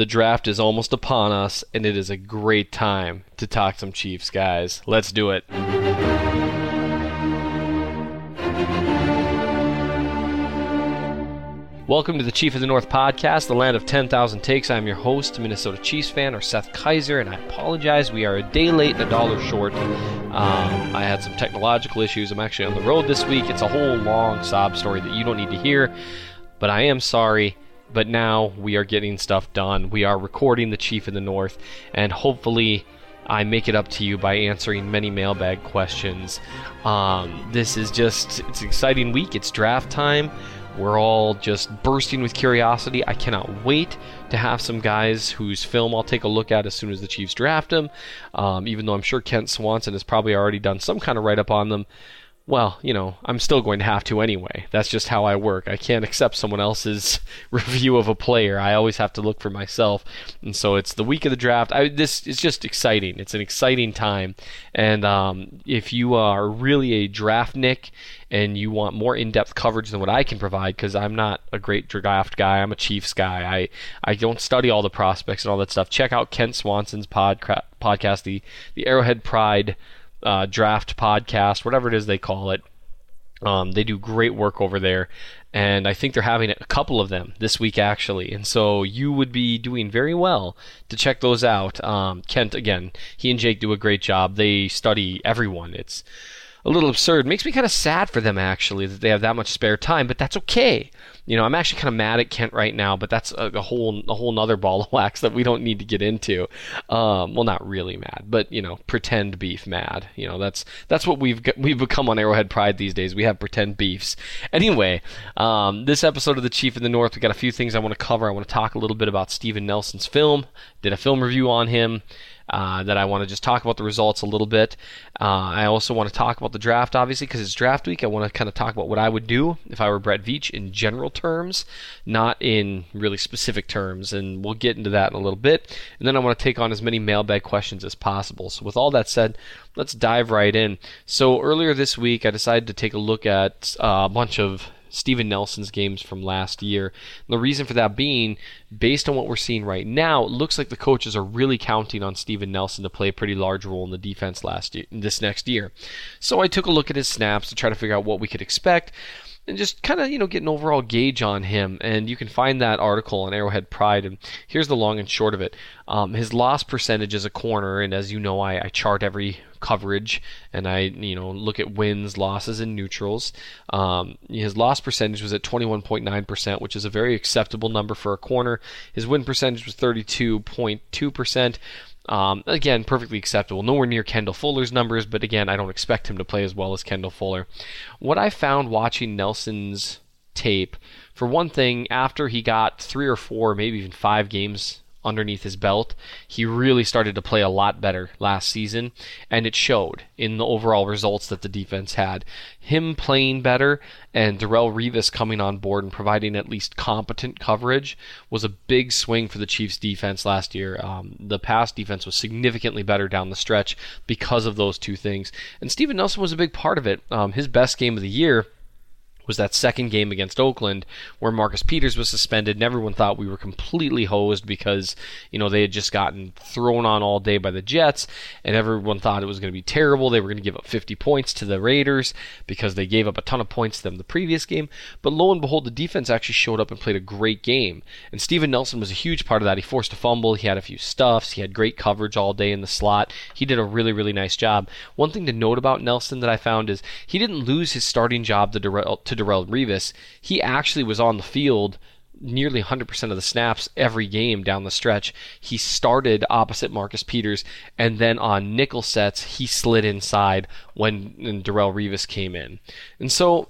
The draft is almost upon us, and it is a great time to talk some Chiefs, guys. Let's do it. Welcome to the Chief of the North podcast, the land of 10,000 takes. I'm your host, Minnesota Chiefs fan, or Seth Kaiser, and I apologize. We are a day late and a dollar short. Um, I had some technological issues. I'm actually on the road this week. It's a whole long sob story that you don't need to hear, but I am sorry. But now we are getting stuff done. We are recording the Chief of the North, and hopefully. I make it up to you by answering many mailbag questions. Um, this is just, it's an exciting week. It's draft time. We're all just bursting with curiosity. I cannot wait to have some guys whose film I'll take a look at as soon as the Chiefs draft them. Um, even though I'm sure Kent Swanson has probably already done some kind of write up on them well, you know, I'm still going to have to anyway. That's just how I work. I can't accept someone else's review of a player. I always have to look for myself. And so it's the week of the draft. I, this is just exciting. It's an exciting time. And um, if you are really a draft nick and you want more in-depth coverage than what I can provide, because I'm not a great draft guy, I'm a Chiefs guy. I I don't study all the prospects and all that stuff. Check out Kent Swanson's podcast, the the Arrowhead Pride uh, draft podcast, whatever it is they call it. Um, they do great work over there, and I think they're having a couple of them this week actually. And so you would be doing very well to check those out. Um, Kent again, he and Jake do a great job. They study everyone. It's a little absurd. Makes me kind of sad for them actually that they have that much spare time, but that's okay. You know, I'm actually kind of mad at Kent right now, but that's a, a whole a whole nother ball of wax that we don't need to get into. Um, well, not really mad, but you know, pretend beef mad. You know, that's that's what we've we've become on Arrowhead Pride these days. We have pretend beefs. Anyway, um, this episode of the Chief in the North, we got a few things I want to cover. I want to talk a little bit about Steven Nelson's film. Did a film review on him uh, that I want to just talk about the results a little bit. Uh, I also want to talk about the draft, obviously, because it's draft week. I want to kind of talk about what I would do if I were Brett Veach in general terms, not in really specific terms, and we'll get into that in a little bit. And then I want to take on as many mailbag questions as possible. So, with all that said, let's dive right in. So, earlier this week, I decided to take a look at uh, a bunch of Steven Nelson's games from last year. The reason for that being, based on what we're seeing right now, it looks like the coaches are really counting on Steven Nelson to play a pretty large role in the defense last year, this next year. So I took a look at his snaps to try to figure out what we could expect and just kind of you know get an overall gauge on him. And you can find that article on Arrowhead Pride. And here's the long and short of it: um, his loss percentage as a corner, and as you know, I, I chart every coverage and I you know look at wins, losses, and neutrals. Um, his loss percentage was at 21.9%, which is a very acceptable number for a corner. His win percentage was 32.2%. Um, again, perfectly acceptable. Nowhere near Kendall Fuller's numbers, but again, I don't expect him to play as well as Kendall Fuller. What I found watching Nelson's tape, for one thing, after he got three or four, maybe even five games underneath his belt. He really started to play a lot better last season, and it showed in the overall results that the defense had. Him playing better and Darrelle Revis coming on board and providing at least competent coverage was a big swing for the Chiefs' defense last year. Um, the pass defense was significantly better down the stretch because of those two things, and Steven Nelson was a big part of it. Um, his best game of the year was that second game against Oakland where Marcus Peters was suspended and everyone thought we were completely hosed because, you know, they had just gotten thrown on all day by the Jets and everyone thought it was going to be terrible. They were going to give up 50 points to the Raiders because they gave up a ton of points to them the previous game. But lo and behold, the defense actually showed up and played a great game. And Steven Nelson was a huge part of that. He forced a fumble, he had a few stuffs, he had great coverage all day in the slot. He did a really, really nice job. One thing to note about Nelson that I found is he didn't lose his starting job to, to Darrelle Revis, he actually was on the field nearly 100% of the snaps every game down the stretch. He started opposite Marcus Peters, and then on nickel sets, he slid inside when, Darrelle Revis came in. And so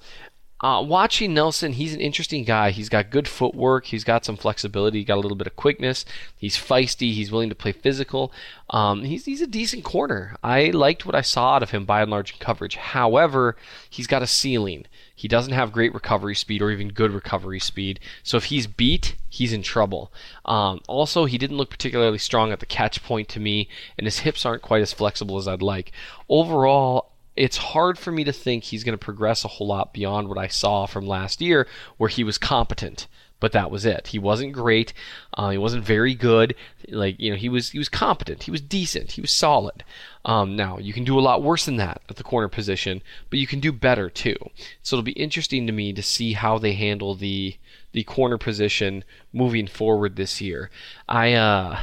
uh, watching Nelson, he's an interesting guy. He's got good footwork. He's got some flexibility. He got a little bit of quickness. He's feisty. He's willing to play physical. Um, he's he's a decent corner. I liked what I saw out of him by and large in coverage. However, he's got a ceiling. He doesn't have great recovery speed or even good recovery speed. So if he's beat, he's in trouble. Um, also, he didn't look particularly strong at the catch point to me, and his hips aren't quite as flexible as I'd like. Overall, it's hard for me to think he's going to progress a whole lot beyond what I saw from last year, where he was competent but that was it. He wasn't great. Uh, he wasn't very good. Like you know, he was he was competent. He was decent. He was solid. Um, now you can do a lot worse than that at the corner position, but you can do better too. So it'll be interesting to me to see how they handle the the corner position moving forward this year. I uh,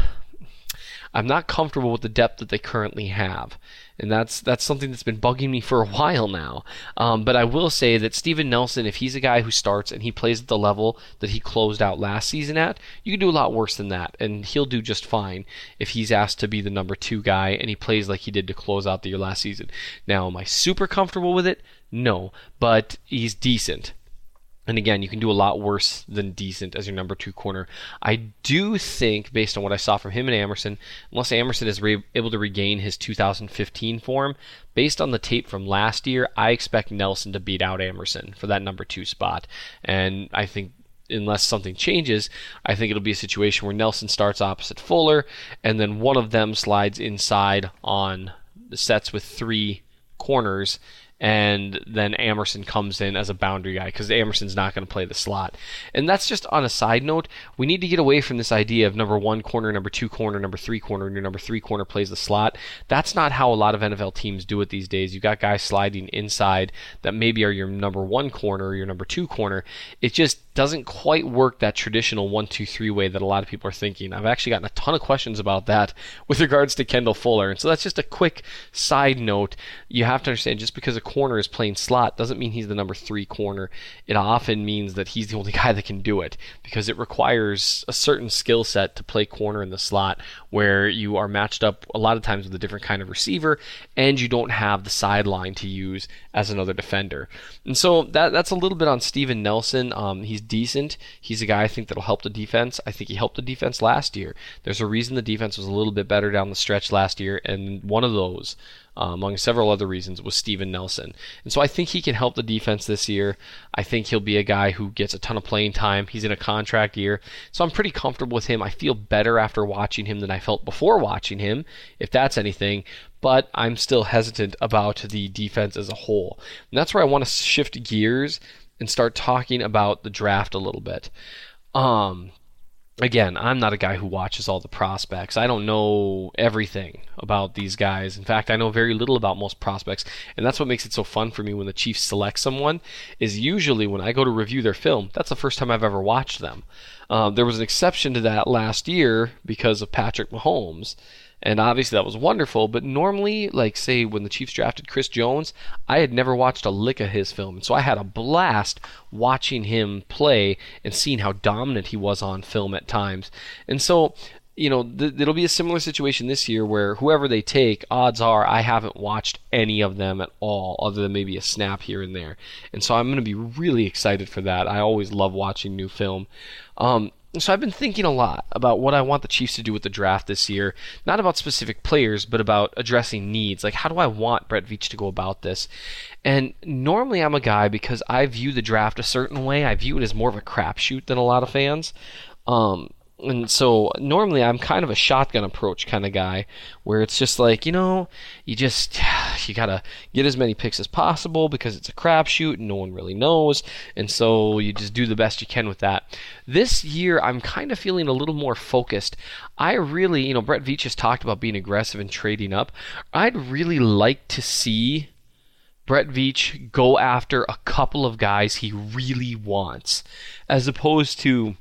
I'm not comfortable with the depth that they currently have and that's that's something that's been bugging me for a while now. Um, but I will say that Steven Nelson, if he's a guy who starts and he plays at the level that he closed out last season at, you can do a lot worse than that, and he'll do just fine if he's asked to be the number two guy and he plays like he did to close out the year last season. Now, am I super comfortable with it? No, but he's decent. And again, you can do a lot worse than decent as your number two corner. I do think, based on what I saw from him and Amerson, unless Amerson is re- able to regain his 2015 form, based on the tape from last year, I expect Nelson to beat out Amerson for that number two spot. And I think unless something changes, I think it'll be a situation where Nelson starts opposite Fuller, and then one of them slides inside on the sets with three corners, and then Amerson comes in as a boundary guy because Amerson's not going to play the slot. And that's just on a side note. We need to get away from this idea of number one corner, number two corner, number three corner, and your number three corner plays the slot. That's not how a lot of NFL teams do it these days. You've got guys sliding inside that maybe are your number one corner or your number two corner. It just doesn't quite work that traditional one, two, three way that a lot of people are thinking. I've actually gotten a ton of questions about that with regards to Kendall Fuller. And so that's just a quick side note. You have to understand just because a corner is playing slot doesn't mean he's the number three corner. It often means that he's the only guy that can do it because it requires a certain skill set to play corner in the slot where you are matched up a lot of times with a different kind of receiver and you don't have the sideline to use as another defender. And so that that's a little bit on Steven Nelson. Um, he's decent. He's a guy I think that'll help the defense. I think he helped the defense last year. There's a reason the defense was a little bit better down the stretch last year, and one of those uh, among several other reasons, was Steven Nelson. And so I think he can help the defense this year. I think he'll be a guy who gets a ton of playing time. He's in a contract year. So I'm pretty comfortable with him. I feel better after watching him than I felt before watching him, if that's anything. But I'm still hesitant about the defense as a whole. And that's where I want to shift gears and start talking about the draft a little bit. Um, again, I'm not a guy who watches all the prospects. I don't know everything about these guys. In fact, I know very little about most prospects, and that's what makes it so fun for me when the Chiefs select someone. Is usually when I go to review their film, that's the first time I've ever watched them. Uh, there was an exception to that last year because of Patrick Mahomes. And obviously that was wonderful, but normally, like say when the Chiefs drafted Chris Jones, I had never watched a lick of his film. And so I had a blast watching him play and seeing how dominant he was on film at times. And so you know, th- it'll be a similar situation this year where whoever they take, odds are I haven't watched any of them at all, other than maybe a snap here and there. And so I'm going to be really excited for that. I always love watching new film. Um, so I've been thinking a lot about what I want the Chiefs to do with the draft this year. Not about specific players, but about addressing needs. Like, how do I want Brett Veach to go about this? And normally I'm a guy because I view the draft a certain way. I view it as more of a crapshoot than a lot of fans. Um, and so normally I'm kind of a shotgun approach kind of guy where it's just like, you know, you just you got to get as many picks as possible because it's a crapshoot and no one really knows. And so you just do the best you can with that. This year I'm kind of feeling a little more focused. I really, you know, Brett Veach has talked about being aggressive and trading up. I'd really like to see Brett Veach go after a couple of guys he really wants as opposed to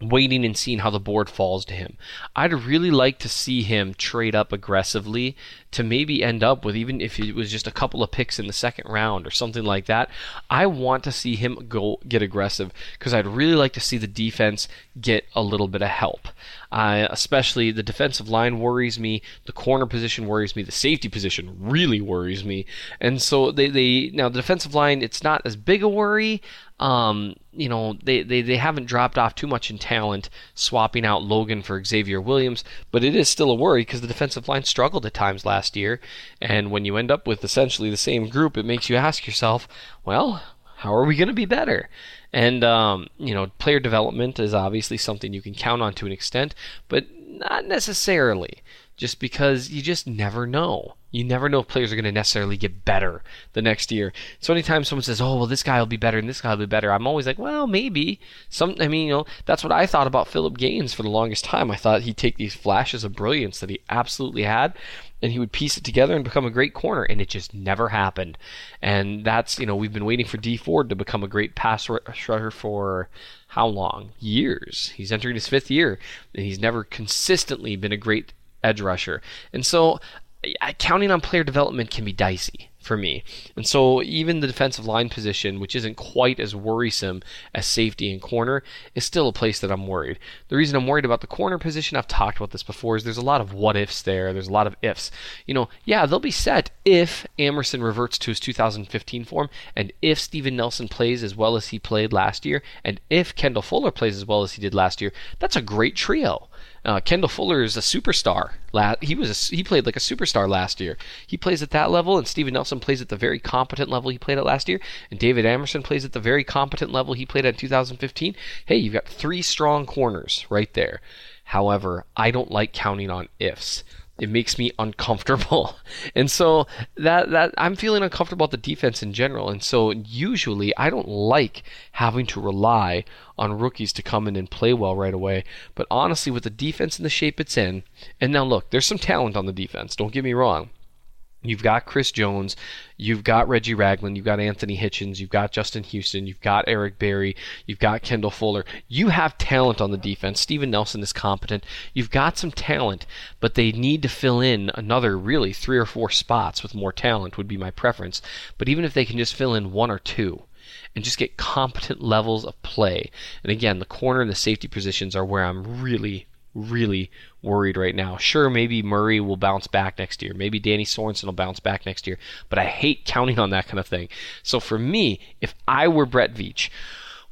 waiting and seeing how the board falls to him. I'd really like to see him trade up aggressively to maybe end up with even if it was just a couple of picks in the second round or something like that. I want to see him go get aggressive because I'd really like to see the defense get a little bit of help. Uh, especially the defensive line worries me, the corner position worries me, the safety position really worries me, and so they, they now the defensive line it's not as big a worry. Um, you know, they, they, they haven't dropped off too much in talent, swapping out Logan for Xavier Williams, but it is still a worry because the defensive line struggled at times last year. And when you end up with essentially the same group, it makes you ask yourself, well, how are we going to be better? And, um, you know, player development is obviously something you can count on to an extent, but not necessarily just because you just never know. You never know if players are going to necessarily get better the next year. So anytime someone says, "Oh, well, this guy will be better and this guy will be better," I'm always like, "Well, maybe." Some, I mean, you know, that's what I thought about Phillip Gaines for the longest time. I thought he'd take these flashes of brilliance that he absolutely had, and he would piece it together and become a great corner, and it just never happened. And that's, you know, we've been waiting for Dee Ford to become a great pass rusher for how long? Years. He's entering his fifth year, and he's never consistently been a great edge rusher. And so counting on player development can be dicey for me. And so even the defensive line position, which isn't quite as worrisome as safety and corner, is still a place that I'm worried. The reason I'm worried about the corner position, I've talked about this before, is there's a lot of what ifs there. There's a lot of ifs. You know, yeah, they'll be set if Amerson reverts to his 2015 form, and if Steven Nelson plays as well as he played last year, and if Kendall Fuller plays as well as he did last year. That's a great trio. Uh, Kendall Fuller is a superstar. He was a, he played like a superstar last year. He plays at that level, and Steven Nelson plays at the very competent level he played at last year, and David Amerson plays at the very competent level he played at 2015. Hey, you've got three strong corners right there. However, I don't like counting on ifs it makes me uncomfortable. And so that that I'm feeling uncomfortable about the defense in general. And so usually I don't like having to rely on rookies to come in and play well right away. But honestly, with the defense in the shape it's in, and now look, there's some talent on the defense. Don't get me wrong. You've got Chris Jones, you've got Reggie Ragland, you've got Anthony Hitchens, you've got Justin Houston, you've got Eric Berry, you've got Kendall Fuller. You have talent on the defense. Steven Nelson is competent. You've got some talent, but they need to fill in another really three or four spots with more talent would be my preference. But even if they can just fill in one or two, and just get competent levels of play. And again, the corner and the safety positions are where I'm really, really worried right now. Sure, maybe Murray will bounce back next year. Maybe Danny Sorensen will bounce back next year. But I hate counting on that kind of thing. So for me, if I were Brett Veach,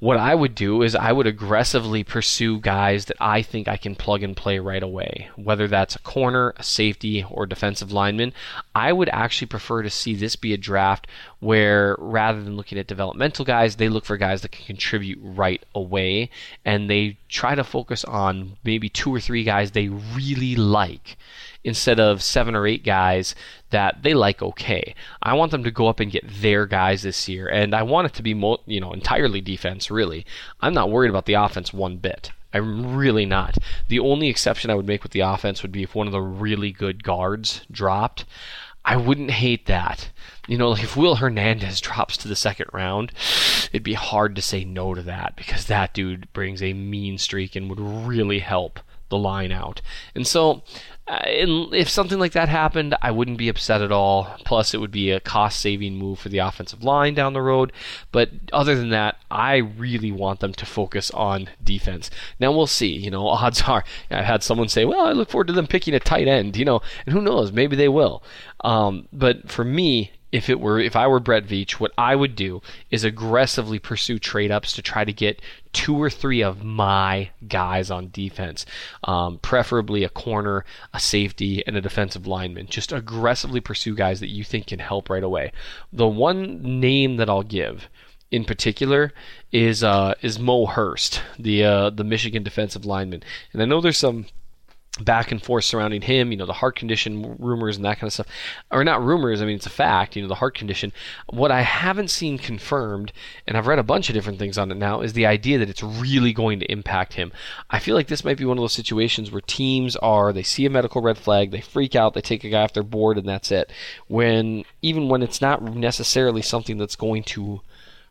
what I would do is I would aggressively pursue guys that I think I can plug and play right away, whether that's a corner, a safety, or defensive lineman. I would actually prefer to see this be a draft where rather than looking at developmental guys, they look for guys that can contribute right away and they try to focus on maybe two or three guys they really like instead of seven or eight guys that they like okay. I want them to go up and get their guys this year, and I want it to be you know entirely defense. Really, I'm not worried about the offense one bit. I'm really not. The only exception I would make with the offense would be if one of the really good guards dropped. I wouldn't hate that. You know, like if Will Hernandez drops to the second round, it'd be hard to say no to that because that dude brings a mean streak and would really help the line out. And so if something like that happened, I wouldn't be upset at all. Plus, it would be a cost saving move for the offensive line down the road. But other than that, I really want them to focus on defense. Now, we'll see. You know, odds are, I've had someone say, well, I look forward to them picking a tight end, you know, and who knows, maybe they will. Um, but for me, if it were if I were Brett Veach, what I would do is aggressively pursue trade ups to try to get two or three of my guys on defense, um, preferably a corner, a safety, and a defensive lineman. Just aggressively pursue guys that you think can help right away. The one name that I'll give in particular is uh, is Mo Hurst, the uh, the Michigan defensive lineman, and I know there's some back and forth surrounding him, you know, the heart condition rumors and that kind of stuff. Or not rumors, I mean, it's a fact, you know, the heart condition. What I haven't seen confirmed, and I've read a bunch of different things on it now, is the idea that it's really going to impact him. I feel like this might be one of those situations where teams are, they see a medical red flag, they freak out, they take a guy off their board, and that's it. When, even when it's not necessarily something that's going to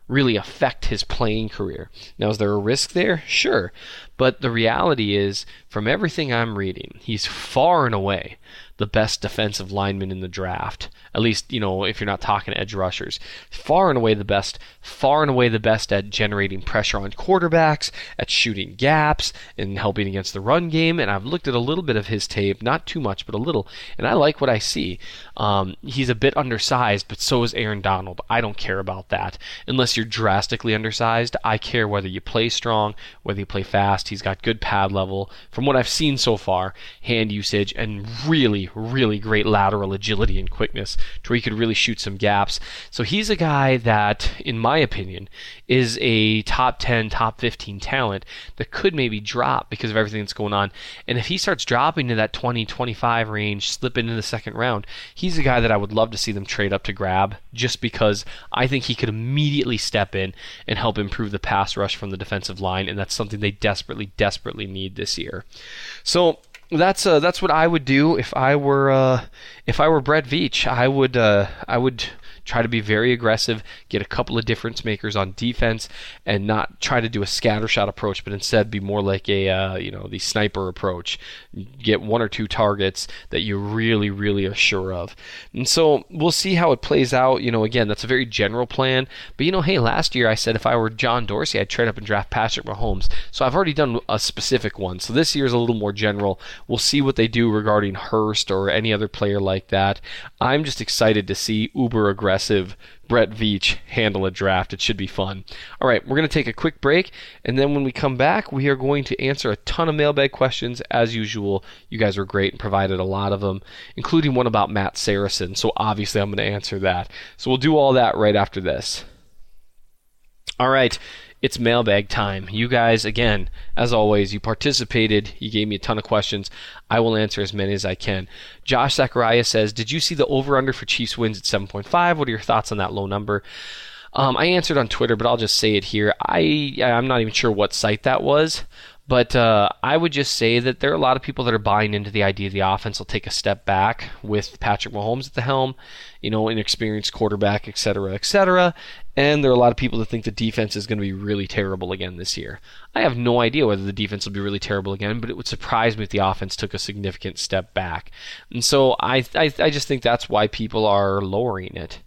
really affect his playing career. Now, is there a risk there? Sure. But the reality is, from everything I'm reading, he's far and away the best defensive lineman in the draft. At least, you know, if you're not talking edge rushers. Far and away the best, far and away the best at generating pressure on quarterbacks, at shooting gaps, and helping against the run game. And I've looked at a little bit of his tape, not too much, but a little, and I like what I see. Um, he's a bit undersized, but so is Aaron Donald. I don't care about that. Unless you're drastically undersized, I care whether you play strong, whether you play fast. He's got good pad level. From what I've seen so far, hand usage and really, really great lateral agility and quickness to where he could really shoot some gaps. So he's a guy that, in my opinion, is a top 10, top 15 talent that could maybe drop because of everything that's going on. And if he starts dropping to that 20, 25 range, slipping into the second round, he's a guy that I would love to see them trade up to grab just because I think he could immediately step in and help improve the pass rush from the defensive line. And that's something they desperately, desperately need this year. So that's uh, that's what I would do if I were uh, if I were Brett Veach. I would uh, I would try to be very aggressive, get a couple of difference makers on defense, and not try to do a scatter shot approach, but instead be more like a uh, you know the sniper approach. Get one or two targets that you really really are sure of, and so we'll see how it plays out. You know, again, that's a very general plan, but you know, hey, last year I said if I were John Dorsey, I'd trade up and draft Patrick Mahomes. So I've already done a specific one. So this year is a little more general. We'll see what they do regarding Hurst or any other player like that. I'm just excited to see uber aggressive aggressive Brett Veach handle a draft. It should be fun. All right, we're going to take a quick break, and then when we come back, we are going to answer a ton of mailbag questions as usual. You guys were great and provided a lot of them, including one about Matt Saracen. So obviously, I'm going to answer that. So we'll do all that right after this. All right it's mailbag time. You guys, again, as always, you participated. You gave me a ton of questions. I will answer as many as I can. Josh Zachariah says, Did you see the over under for Chiefs wins at 7.5? What are your thoughts on that low number? Um, I answered on Twitter, but I'll just say it here. I I'm not even sure what site that was, but uh, I would just say that there are a lot of people that are buying into the idea the offense will take a step back with Patrick Mahomes at the helm, you know, inexperienced quarterback, et cetera, et cetera. And there are a lot of people that think the defense is going to be really terrible again this year. I have no idea whether the defense will be really terrible again, but it would surprise me if the offense took a significant step back. And so I, I, I just think that's why people are lowering it.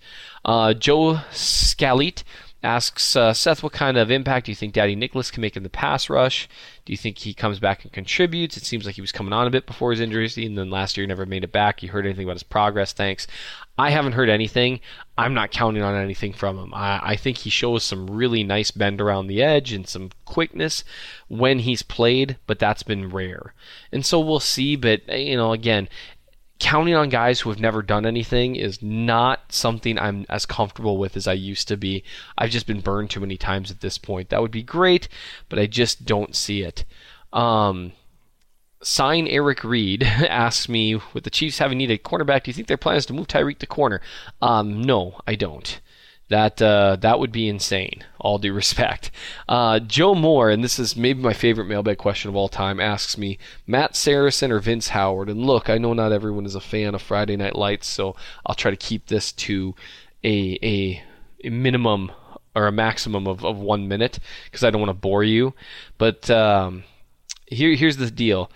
Uh, Joe Scalit asks uh, Seth, what kind of impact do you think Dadi Nicolas can make in the pass rush? Do you think he comes back and contributes? It seems like he was coming on a bit before his injury, and then last year he never made it back. You heard anything about his progress? Thanks. I haven't heard anything. I'm not counting on anything from him. I, I think he shows some really nice bend around the edge and some quickness when he's played, but that's been rare. And so we'll see. But, you know, again, counting on guys who have never done anything is not something I'm as comfortable with as I used to be. I've just been burned too many times at this point. That would be great, but I just don't see it. Um, sign Eric Reed asks me, with the Chiefs having needed a cornerback, do you think their plan is to move Tyreek to corner? Um, no, I don't. That uh, that would be insane. All due respect. Uh, Joe Moore, and this is maybe my favorite mailbag question of all time, asks me Matt Saracen or Vince Howard. And look, I know not everyone is a fan of Friday Night Lights, so I'll try to keep this to a a, a minimum or a maximum of, of one minute because I don't want to bore you. But um, here here's the deal.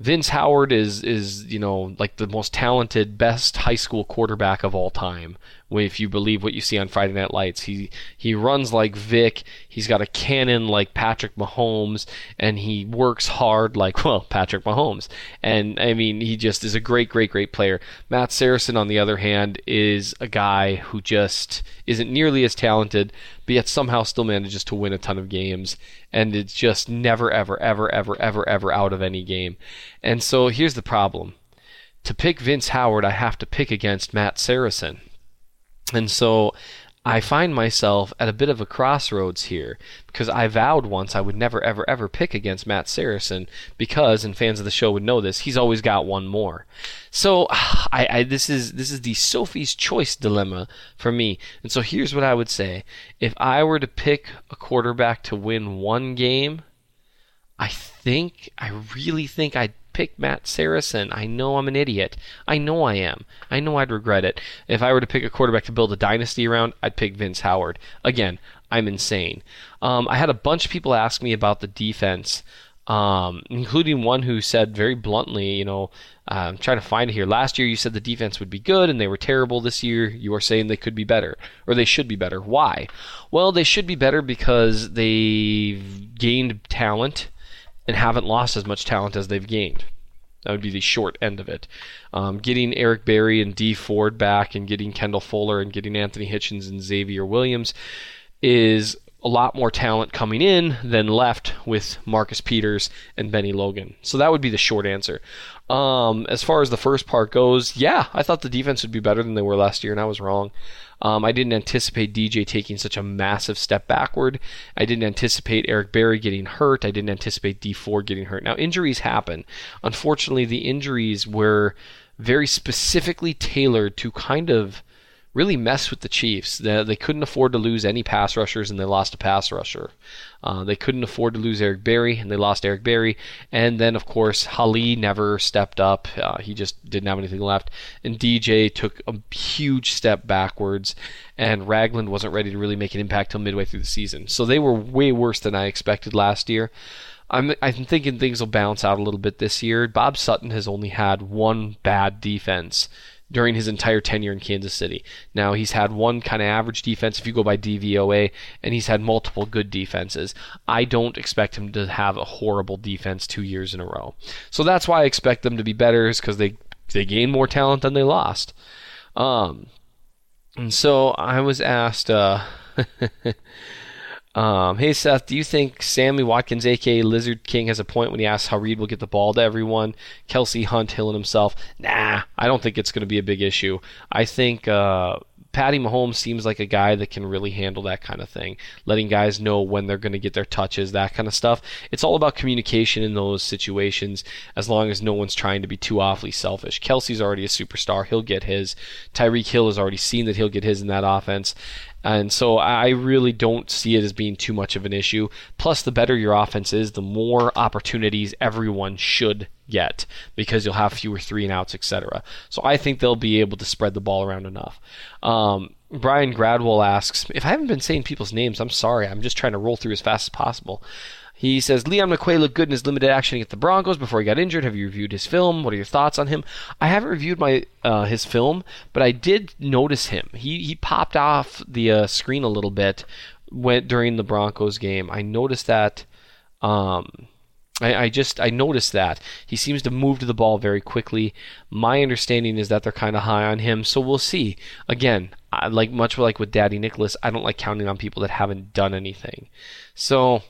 Vince Howard is is you know like the most talented, best high school quarterback of all time. If you believe what you see on Friday Night Lights, he he runs like Vick. He's got a cannon like Patrick Mahomes, and he works hard like well Patrick Mahomes. And I mean, he just is a great, great, great player. Matt Saracen, on the other hand, is a guy who just isn't nearly as talented, but yet somehow still manages to win a ton of games and it's just never, ever, ever, ever, ever, ever out of any game. And so here's the problem. To pick Vince Howard, I have to pick against Matt Saracen. And so I find myself at a bit of a crossroads here because I vowed once I would never, ever, ever pick against Matt Saracen because, and fans of the show would know this, he's always got one more. So I, I this is this is the Sophie's choice dilemma for me. And so here's what I would say: if I were to pick a quarterback to win one game, I think I really think I'd pick Matt Saracen. I know I'm an idiot. I know I am. I know I'd regret it. If I were to pick a quarterback to build a dynasty around, I'd pick Vince Howard. Again, I'm insane. Um, I had a bunch of people ask me about the defense, um, including one who said very bluntly, you know, I'm trying to find it here. Last year you said the defense would be good and they were terrible. This year you are saying they could be better or they should be better. Why? Well, they should be better because they've gained talent and haven't lost as much talent as they've gained. That would be the short end of it. Um, getting Eric Berry and Dee Ford back, and getting Kendall Fuller, and getting Anthony Hitchens and Xavier Williams is a lot more talent coming in than left with Marcus Peters and Bennie Logan. So that would be the short answer. Um, as far as the first part goes, yeah, I thought the defense would be better than they were last year, and I was wrong. Um, I didn't anticipate DJ taking such a massive step backward. I didn't anticipate Eric Berry getting hurt. I didn't anticipate Dee Ford getting hurt. Now, injuries happen. Unfortunately, the injuries were very specifically tailored to kind of really mess with the Chiefs. They, they couldn't afford to lose any pass rushers, and they lost a pass rusher. Uh, they couldn't afford to lose Eric Berry, and they lost Eric Berry. And then, of course, Hali never stepped up. Uh, he just didn't have anything left. And DJ took a huge step backwards, and Ragland wasn't ready to really make an impact till midway through the season. So they were way worse than I expected last year. I'm I'm thinking things will bounce out a little bit this year. Bob Sutton has only had one bad defense during his entire tenure in Kansas City. Now he's had one kind of average defense if you go by DVOA, and he's had multiple good defenses. I don't expect him to have a horrible defense two years in a row. So that's why I expect them to be better, is because they they gained more talent than they lost. Um, and so I was asked. Uh, Um, hey Seth, do you think Sammy Watkins, aka Lizard King, has a point when he asks how Reid will get the ball to everyone? Kelce Hunt, Hill, and himself. Nah, I don't think it's going to be a big issue. I think uh, Patty Mahomes seems like a guy that can really handle that kind of thing, letting guys know when they're going to get their touches, that kind of stuff. It's all about communication in those situations, as long as no one's trying to be too awfully selfish. Kelce's already a superstar; he'll get his. Tyreek Hill has already seen that he'll get his in that offense, and so I really don't see it as being too much of an issue. Plus, the better your offense is, the more opportunities everyone should get because you'll have fewer three and outs, etc. So I think they'll be able to spread the ball around enough. Um, Brian Gradwell asks if I haven't been saying people's names. I'm sorry. I'm just trying to roll through as fast as possible. He says Leon McQuay looked good in his limited action against the Broncos before he got injured. Have you reviewed his film? What are your thoughts on him? I haven't reviewed my uh, his film, but I did notice him. He he popped off the uh, screen a little bit when, during the Broncos game. I noticed that. Um, I, I, just I noticed that he seems to move to the ball very quickly. My understanding is that they're kind of high on him, so we'll see. Again, I, like much like with Dadi Nicolas, I don't like counting on people that haven't done anything. So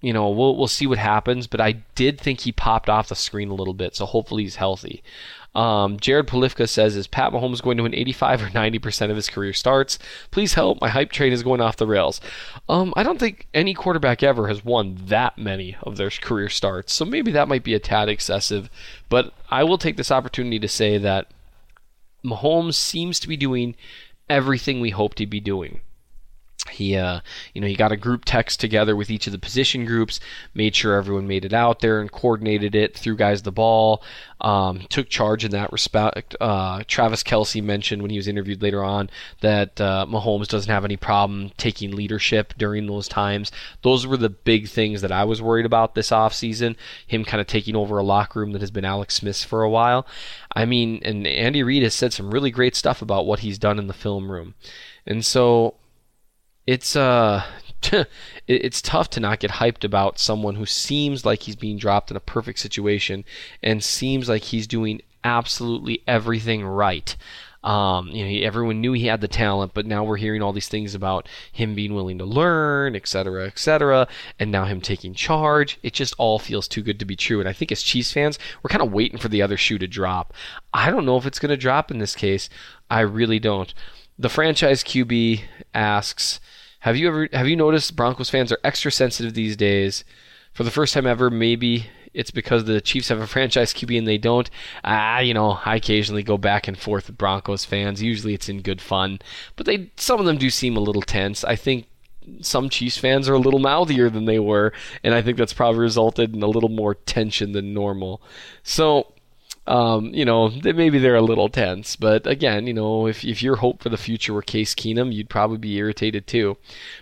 you know, we'll we'll see what happens. But I did think he popped off the screen a little bit, so hopefully he's healthy. Um, Jared Polifka says, "Is Pat Mahomes going to win 85 or 90 percent of his career starts? Please help. My hype train is going off the rails." Um, I don't think any quarterback ever has won that many of their career starts, so maybe that might be a tad excessive. But I will take this opportunity to say that Mahomes seems to be doing everything we hoped he'd be doing. He, uh, you know, he got a group text together with each of the position groups, made sure everyone made it out there and coordinated it, threw guys the ball, um, took charge in that respect. Uh, Travis Kelce mentioned when he was interviewed later on that uh, Mahomes doesn't have any problem taking leadership during those times. Those were the big things that I was worried about this offseason, him kind of taking over a locker room that has been Alex Smith's for a while. I mean, and Andy Reid has said some really great stuff about what he's done in the film room. And so it's uh it's tough to not get hyped about someone who seems like he's being dropped in a perfect situation and seems like he's doing absolutely everything right. Um, you know, everyone knew he had the talent, but now we're hearing all these things about him being willing to learn, et cetera, et cetera, and now him taking charge. It just all feels too good to be true. And I think as Chiefs fans, we're kind of waiting for the other shoe to drop. I don't know if it's going to drop in this case. I really don't. The franchise QB asks, have you ever have you noticed Broncos fans are extra sensitive these days? For the first time ever, maybe it's because the Chiefs have a franchise QB and they don't. Ah, you know, I occasionally go back and forth with Broncos fans. Usually it's in good fun, but they some of them do seem a little tense. I think some Chiefs fans are a little mouthier than they were, and I think that's probably resulted in a little more tension than normal. So um, you know, maybe they're a little tense, but again, you know, if, if your hope for the future were Case Keenum, you'd probably be irritated too.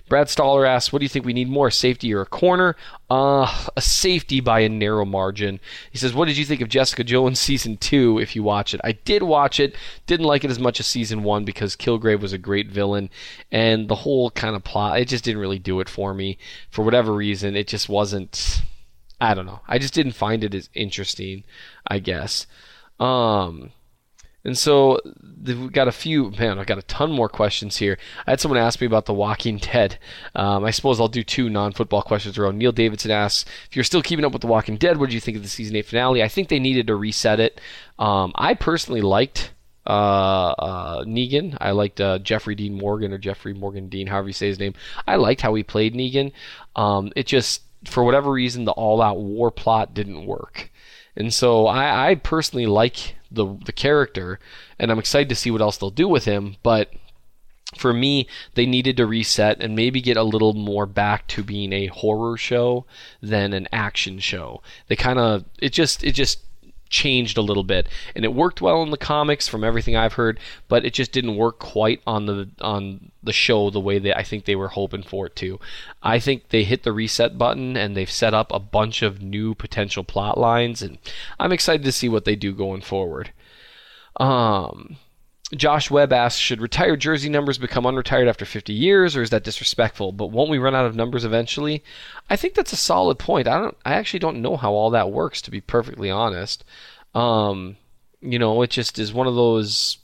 Brad Stoller asks, "What do you think we need more, safety or a corner?" Uh, a safety by a narrow margin. He says, "What did you think of Jessica Jones season two? If you watch it, I did watch it. Didn't like it as much as season one because Kilgrave was a great villain, and the whole kind of plot it just didn't really do it for me for whatever reason. It just wasn't." I don't know. I just didn't find it as interesting, I guess. Um, And so we've got a few, man, I've got a ton more questions here. I had someone ask me about The Walking Dead. Um, I suppose I'll do two non football questions around. Neil Davidson asks, if you're still keeping up with The Walking Dead, what did you think of the season 8 finale? I think they needed to reset it. Um, I personally liked uh, uh, Negan. I liked uh, Jeffrey Dean Morgan or Jeffrey Morgan Dean, however you say his name. I liked how he played Negan. Um, it just, for whatever reason, the all out war plot didn't work. And so I, I personally like the the character, and I'm excited to see what else they'll do with him. But for me, they needed to reset and maybe get a little more back to being a horror show than an action show. They kind of it just it just changed a little bit. And it worked well in the comics from everything I've heard but it just didn't work quite on the on the show the way that I think they were hoping for it to. I think they hit the reset button and they've set up a bunch of new potential plot lines and I'm excited to see what they do going forward. Um Josh Webb asks, should retired jersey numbers become unretired after 50 years, or is that disrespectful? But won't we run out of numbers eventually? I think that's a solid point. I don't. I actually don't know how all that works, to be perfectly honest. Um, you know, it just is one of those.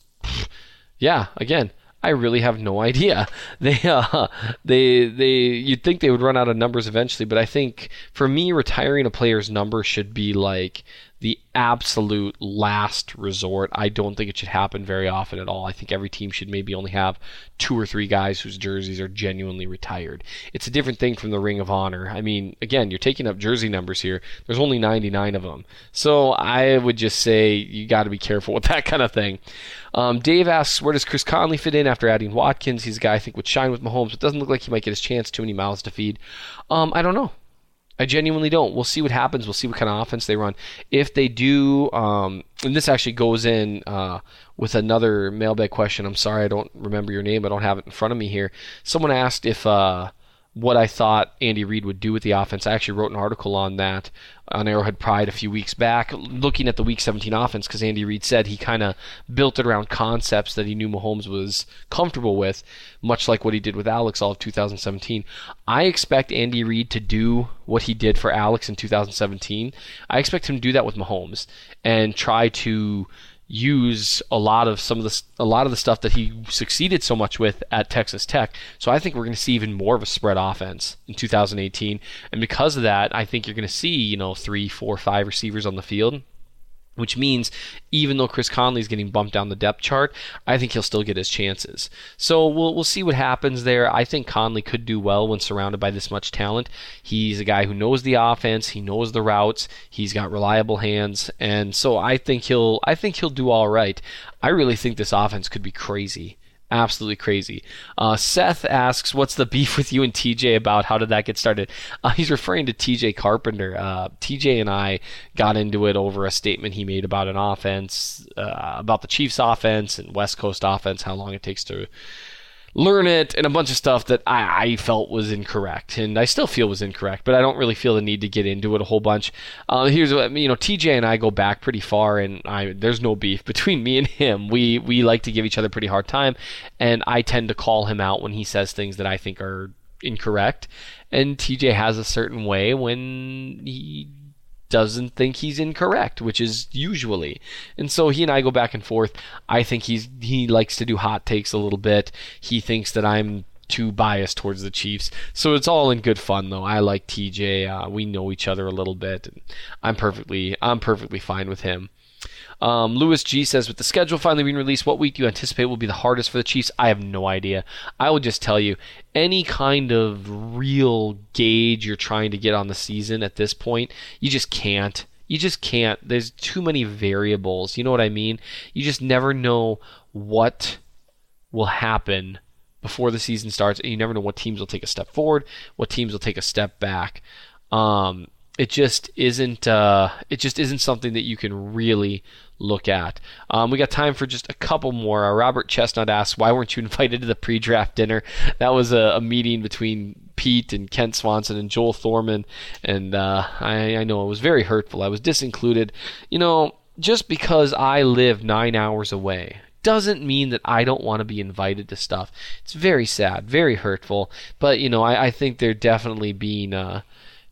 Yeah, again, I really have no idea. They, uh, they, they. You'd think they would run out of numbers eventually, but I think for me, retiring a player's number should be like the absolute last resort. I don't think it should happen very often at all. I think every team should maybe only have two or three guys whose jerseys are genuinely retired. It's a different thing from the Ring of Honor. I mean, again, you're taking up jersey numbers here. There's only 99 of them. So I would just say you got to be careful with that kind of thing. Um, Dave asks, where does Chris Conley fit in after adding Watkins? He's a guy I think would shine with Mahomes, but doesn't look like he might get his chance. Too many mouths to feed. Um, I don't know. I genuinely don't. We'll see what happens. We'll see what kind of offense they run. If they do, um, and this actually goes in uh, with another mailbag question. I'm sorry, I don't remember your name. I don't have it in front of me here. Someone asked if uh, what I thought Andy Reid would do with the offense. I actually wrote an article on that on Arrowhead Pride a few weeks back, looking at the Week 17 offense, because Andy Reid said he kind of built it around concepts that he knew Mahomes was comfortable with, much like what he did with Alex all of 2017. I expect Andy Reid to do what he did for Alex in 2017. I expect him to do that with Mahomes and try to use a lot of some of the a lot of the stuff that he succeeded so much with at Texas Tech. So I think we're going to see even more of a spread offense in 2018, and because of that, I think you're going to see you know three, four, five receivers on the field which means even though Chris Conley is getting bumped down the depth chart, I think he'll still get his chances. So we'll we'll see what happens there. I think Conley could do well when surrounded by this much talent. He's a guy who knows the offense, he knows the routes, he's got reliable hands, and so I think he'll I think he'll do all right. I really think this offense could be crazy absolutely crazy. Uh, Seth asks, "What's the beef with you and TJ about? How did that get started?" Uh, he's referring to TJ Carpenter. Uh, TJ and I got into it over a statement he made about an offense, uh, about the Chiefs' offense and West Coast offense, how long it takes to learn it and a bunch of stuff that I, I, felt was incorrect and I still feel was incorrect, but I don't really feel the need to get into it a whole bunch. Uh, here's what you know, TJ and I go back pretty far, and I there's no beef between me and him. We we like to give each other pretty hard time, and I tend to call him out when he says things that I think are incorrect, and TJ has a certain way when he doesn't think he's incorrect, which is usually. And so he and I go back and forth. I think he's he likes to do hot takes a little bit. He thinks that I'm too biased towards the Chiefs. So it's all in good fun though. I like TJ. Uh, we know each other a little bit. I'm perfectly I'm perfectly fine with him. Um, Lewis G says, with the schedule finally being released, what week do you anticipate will be the hardest for the Chiefs? I have no idea. I will just tell you, any kind of real gauge you're trying to get on the season at this point, you just can't. You just can't. There's too many variables. You know what I mean? You just never know what will happen before the season starts, and you never know what teams will take a step forward, what teams will take a step back. Um, it just isn't. Uh, it just isn't something that you can really look at. Um, we got time for just a couple more. Uh, Robert Chestnut asks, "Why weren't you invited to the pre-draft dinner?" That was a, a meeting between Pete and Kent Swanson and Joel Thorman, and uh, I, I know it was very hurtful. I was disincluded. You know, just because I live nine hours away doesn't mean that I don't want to be invited to stuff. It's very sad, very hurtful. But you know, I, I think they're definitely being. Uh,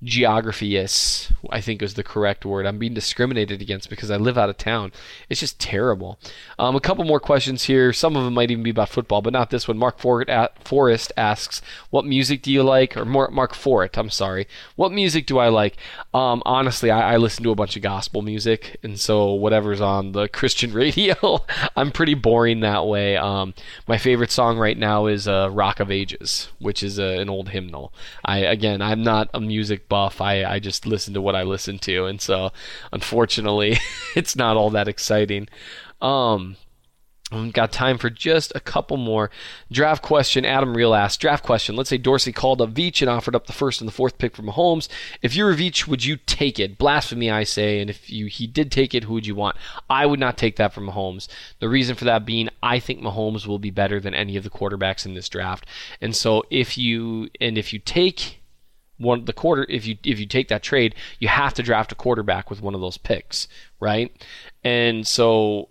geography-ists, I think is the correct word. I'm being discriminated against because I live out of town. It's just terrible. Um, a couple more questions here. Some of them might even be about football, but not this one. Mark Forrest asks, "What music do you like?" Or Mark Forrest, I'm sorry. What music do I like? Um, honestly, I, I listen to a bunch of gospel music, and so whatever's on the Christian radio, I'm pretty boring that way. Um, my favorite song right now is uh, "Rock of Ages," which is uh, an old hymnal. I again, I'm not a music buff. I, I just listen to what I listen to, and so unfortunately, it's not all that exciting. Um, We've got time for just a couple more. Draft question. Adam Real asked. Draft question. Let's say Dorsey called up Veach and offered up the first and the fourth pick for Mahomes. If you were Veach, would you take it? Blasphemy, I say. And if you he did take it, who would you want? I would not take that from Mahomes. The reason for that being, I think Mahomes will be better than any of the quarterbacks in this draft. And so if you and if you take one the quarter if you if you take that trade, you have to draft a quarterback with one of those picks, right? And so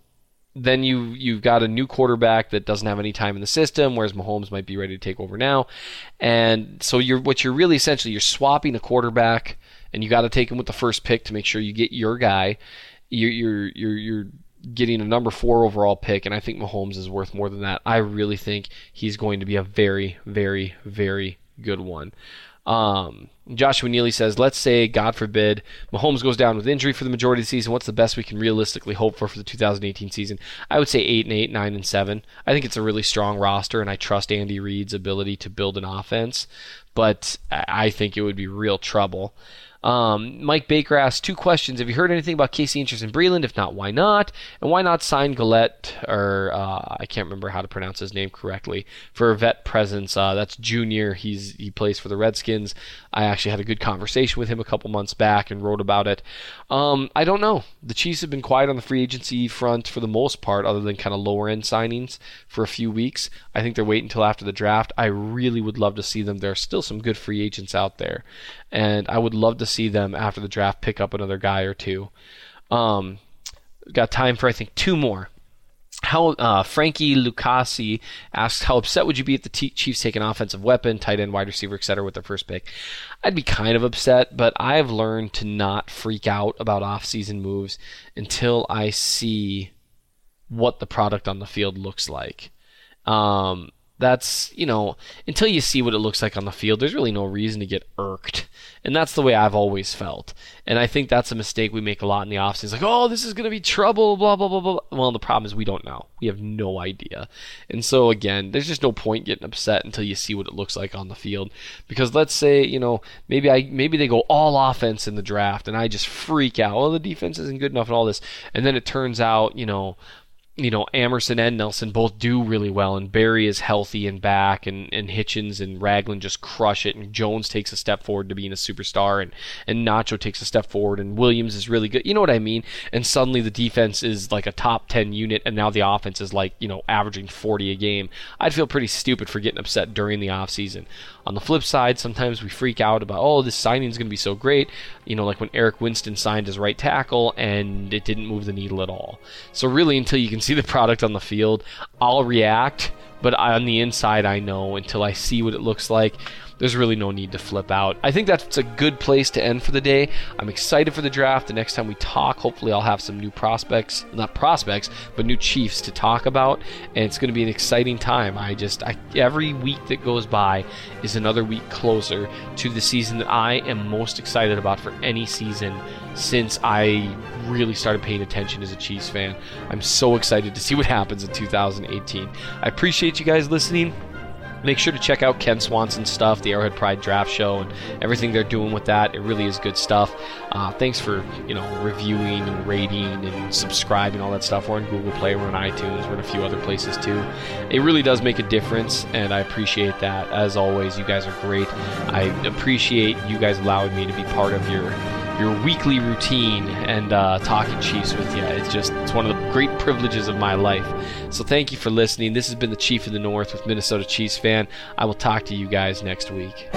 then you you've got a new quarterback that doesn't have any time in the system, whereas Mahomes might be ready to take over now. And so you're what you're really essentially you're swapping a quarterback, and you got to take him with the first pick to make sure you get your guy. You're you're you're, you're getting a number four overall pick, and I think Mahomes is worth more than that. I really think he's going to be a very very very good one. Um, Joshua Neely says, let's say, God forbid, Mahomes goes down with injury for the majority of the season. What's the best we can realistically hope for for the 2018 season? I would say eight and eight, nine and seven. I think it's a really strong roster, and I trust Andy Reid's ability to build an offense. But I think it would be real trouble. Um, Mike Baker asked two questions. Have you heard anything about KC interest in Breeland? If not, why not? And why not sign Galette, or uh, I can't remember how to pronounce his name correctly, for a vet presence? Uh, that's Junior. He's he plays for the Redskins. I actually had a good conversation with him a couple months back and wrote about it. Um, I don't know. The Chiefs have been quiet on the free agency front for the most part, other than kind of lower end signings for a few weeks. I think they're waiting until after the draft. I really would love to see them. There are still some good free agents out there, and I would love to see them after the draft pick up another guy or two. Um, got time for I think two more. How uh, Frankie Lucasi asks, "How upset would you be if the Chiefs take an offensive weapon, tight end, wide receiver, etc., with their first pick?" I'd be kind of upset, but I've learned to not freak out about off-season moves until I see what the product on the field looks like. Um, that's you know until you see what it looks like on the field there's really no reason to get irked. And that's the way i've always felt. And i think that's a mistake we make a lot in the offseason. Like oh this is going to be trouble blah blah blah blah well the problem is we don't know. We have no idea. And so again there's just no point getting upset until you see what it looks like on the field. Because let's say you know maybe i maybe they go all offense in the draft and i just freak out oh the defense isn't good enough and all this. And then it turns out you know you know, Amerson and Nelson both do really well, and Barry is healthy and back, and, and Hitchens and Ragland just crush it, and Jones takes a step forward to being a superstar, and, and Nacho takes a step forward, and Williams is really good. You know what I mean? And suddenly the defense is like a top 10 unit, and now the offense is like, you know, averaging 40 a game. I'd feel pretty stupid for getting upset during the offseason. On the flip side, sometimes we freak out about, oh, this signing is going to be so great. You know, like when Eric Winston signed his right tackle and it didn't move the needle at all. So, really, until you can see the product on the field, I'll react. But on the inside, I know until I see what it looks like there's really no need to flip out. I think that's a good place to end for the day. I'm excited for the draft. The next time we talk, hopefully, I'll have some new prospects, not prospects, but new Chiefs to talk about, and it's going to be an exciting time. I just, I, every week that goes by is another week closer to the season that I am most excited about for any season since I really started paying attention as a Chiefs fan. I'm so excited to see what happens in 2018. I appreciate you guys listening make sure to check out Kent Swanson's stuff, the Arrowhead Pride Draft Show, and everything they're doing with that. It really is good stuff. Uh, thanks for you know reviewing and rating and subscribing all that stuff. We're on Google Play, we're on iTunes, we're in a few other places too. It really does make a difference, and I appreciate that. As always, you guys are great. I appreciate you guys allowing me to be part of your your weekly routine and uh, talking Chiefs with you. It's just it's one of the great privileges of my life. So thank you for listening. This has been the Chief of the North with Minnesota Chiefs fan. I will talk to you guys next week.